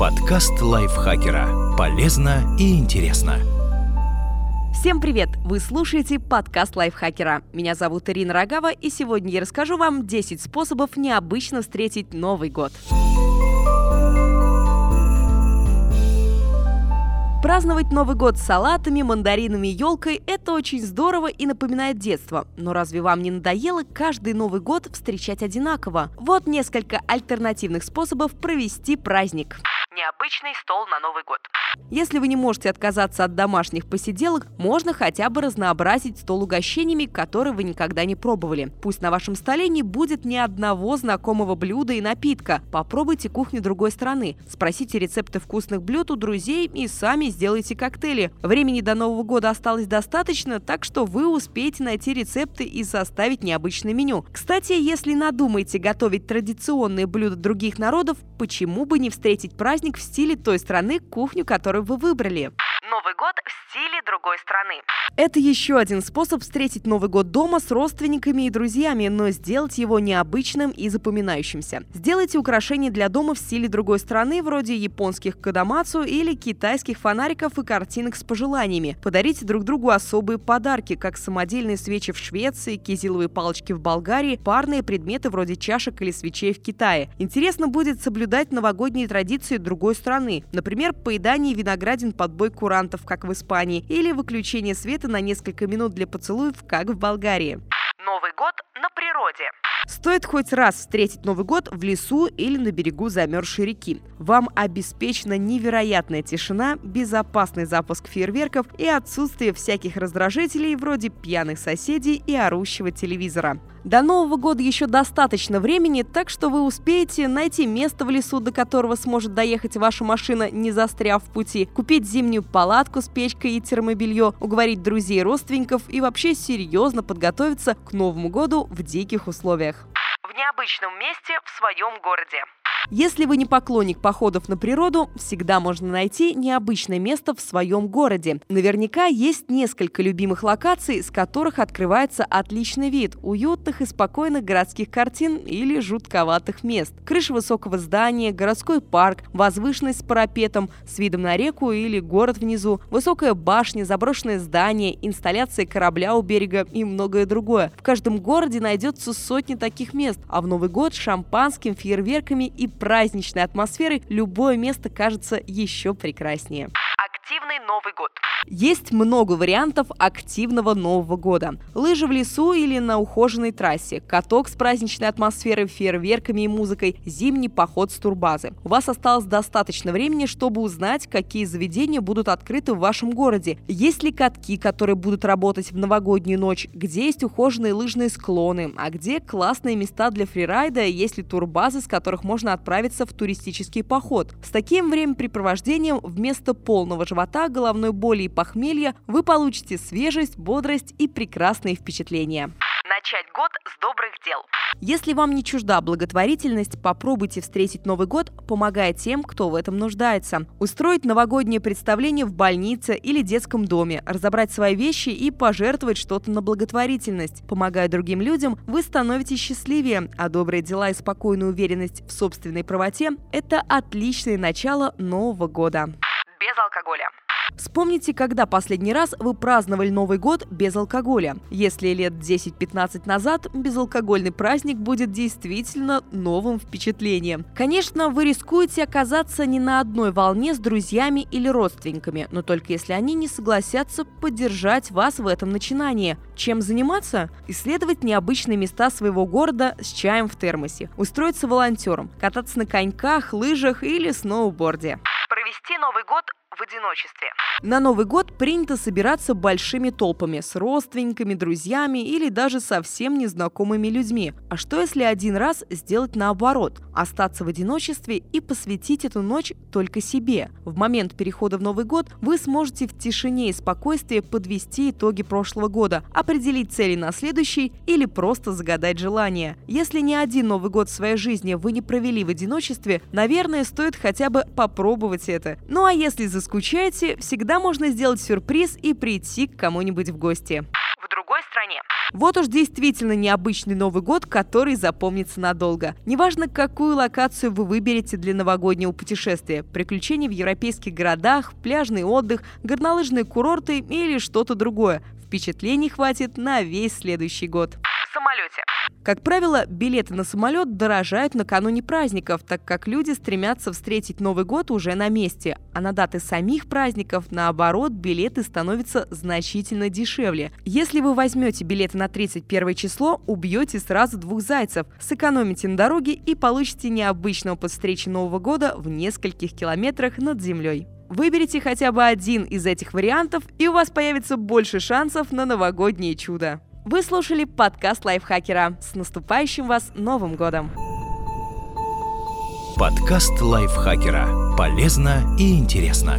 Подкаст лайфхакера. Полезно и интересно. Всем привет! Вы слушаете подкаст лайфхакера. Меня зовут Ирина Рогава, и сегодня я расскажу вам 10 способов необычно встретить Новый год. Праздновать Новый год с салатами, мандаринами и елкой – это очень здорово и напоминает детство. Но разве вам не надоело каждый Новый год встречать одинаково? Вот несколько альтернативных способов провести праздник необычный стол на Новый год. Если вы не можете отказаться от домашних посиделок, можно хотя бы разнообразить стол угощениями, которые вы никогда не пробовали. Пусть на вашем столе не будет ни одного знакомого блюда и напитка. Попробуйте кухню другой страны. Спросите рецепты вкусных блюд у друзей и сами сделайте коктейли. Времени до Нового года осталось достаточно, так что вы успеете найти рецепты и составить необычное меню. Кстати, если надумаете готовить традиционные блюда других народов, почему бы не встретить праздник в стиле той страны, кухню, которую вы выбрали. Новый год стиле другой страны. Это еще один способ встретить Новый год дома с родственниками и друзьями, но сделать его необычным и запоминающимся. Сделайте украшения для дома в стиле другой страны, вроде японских кадамацу или китайских фонариков и картинок с пожеланиями. Подарите друг другу особые подарки, как самодельные свечи в Швеции, кизиловые палочки в Болгарии, парные предметы вроде чашек или свечей в Китае. Интересно будет соблюдать новогодние традиции другой страны, например, поедание виноградин под бой курантов, как в Испании, или выключение света на несколько минут для поцелуев, как в Болгарии. Новый год на природе. Стоит хоть раз встретить Новый год в лесу или на берегу замерзшей реки. Вам обеспечена невероятная тишина, безопасный запуск фейерверков и отсутствие всяких раздражителей вроде пьяных соседей и орущего телевизора. До Нового года еще достаточно времени, так что вы успеете найти место в лесу, до которого сможет доехать ваша машина, не застряв в пути, купить зимнюю палатку с печкой и термобелье, уговорить друзей и родственников и вообще серьезно подготовиться к Новому году в диких условиях. Необычном месте в своем городе. Если вы не поклонник походов на природу, всегда можно найти необычное место в своем городе. Наверняка есть несколько любимых локаций, с которых открывается отличный вид уютных и спокойных городских картин или жутковатых мест. Крыша высокого здания, городской парк, возвышенность с парапетом, с видом на реку или город внизу, высокая башня, заброшенное здание, инсталляция корабля у берега и многое другое. В каждом городе найдется сотни таких мест, а в Новый год шампанским, фейерверками и праздничной атмосферы любое место кажется еще прекраснее. Активный Новый год. Есть много вариантов активного Нового года. Лыжи в лесу или на ухоженной трассе, каток с праздничной атмосферой, фейерверками и музыкой, зимний поход с турбазы. У вас осталось достаточно времени, чтобы узнать, какие заведения будут открыты в вашем городе. Есть ли катки, которые будут работать в новогоднюю ночь, где есть ухоженные лыжные склоны, а где классные места для фрирайда, есть ли турбазы, с которых можно отправиться в туристический поход. С таким времяпрепровождением вместо полного живота, головной боли и похмелья вы получите свежесть, бодрость и прекрасные впечатления. Начать год с добрых дел. Если вам не чужда благотворительность, попробуйте встретить Новый год, помогая тем, кто в этом нуждается. Устроить новогоднее представление в больнице или детском доме, разобрать свои вещи и пожертвовать что-то на благотворительность. Помогая другим людям, вы становитесь счастливее, а добрые дела и спокойная уверенность в собственной правоте – это отличное начало Нового года. Без алкоголя. Вспомните, когда последний раз вы праздновали Новый год без алкоголя. Если лет 10-15 назад безалкогольный праздник будет действительно новым впечатлением. Конечно, вы рискуете оказаться не на одной волне с друзьями или родственниками, но только если они не согласятся поддержать вас в этом начинании. Чем заниматься? Исследовать необычные места своего города с чаем в термосе, устроиться волонтером, кататься на коньках, лыжах или сноуборде. Провести Новый год в одиночестве. На Новый год принято собираться большими толпами с родственниками, друзьями или даже совсем незнакомыми людьми. А что если один раз сделать наоборот? Остаться в одиночестве и посвятить эту ночь только себе. В момент перехода в Новый год вы сможете в тишине и спокойствии подвести итоги прошлого года, определить цели на следующий или просто загадать желание. Если ни один Новый год в своей жизни вы не провели в одиночестве, наверное, стоит хотя бы попробовать это. Ну а если за заскучаете, всегда можно сделать сюрприз и прийти к кому-нибудь в гости. В другой стране. Вот уж действительно необычный Новый год, который запомнится надолго. Неважно, какую локацию вы выберете для новогоднего путешествия. Приключения в европейских городах, пляжный отдых, горнолыжные курорты или что-то другое. Впечатлений хватит на весь следующий год. В самолете. Как правило, билеты на самолет дорожают накануне праздников, так как люди стремятся встретить Новый год уже на месте. А на даты самих праздников, наоборот, билеты становятся значительно дешевле. Если вы возьмете билеты на 31 число, убьете сразу двух зайцев, сэкономите на дороге и получите необычного под встречи Нового года в нескольких километрах над землей. Выберите хотя бы один из этих вариантов, и у вас появится больше шансов на новогоднее чудо. Вы слушали подкаст лайфхакера. С наступающим вас Новым годом! Подкаст лайфхакера. Полезно и интересно.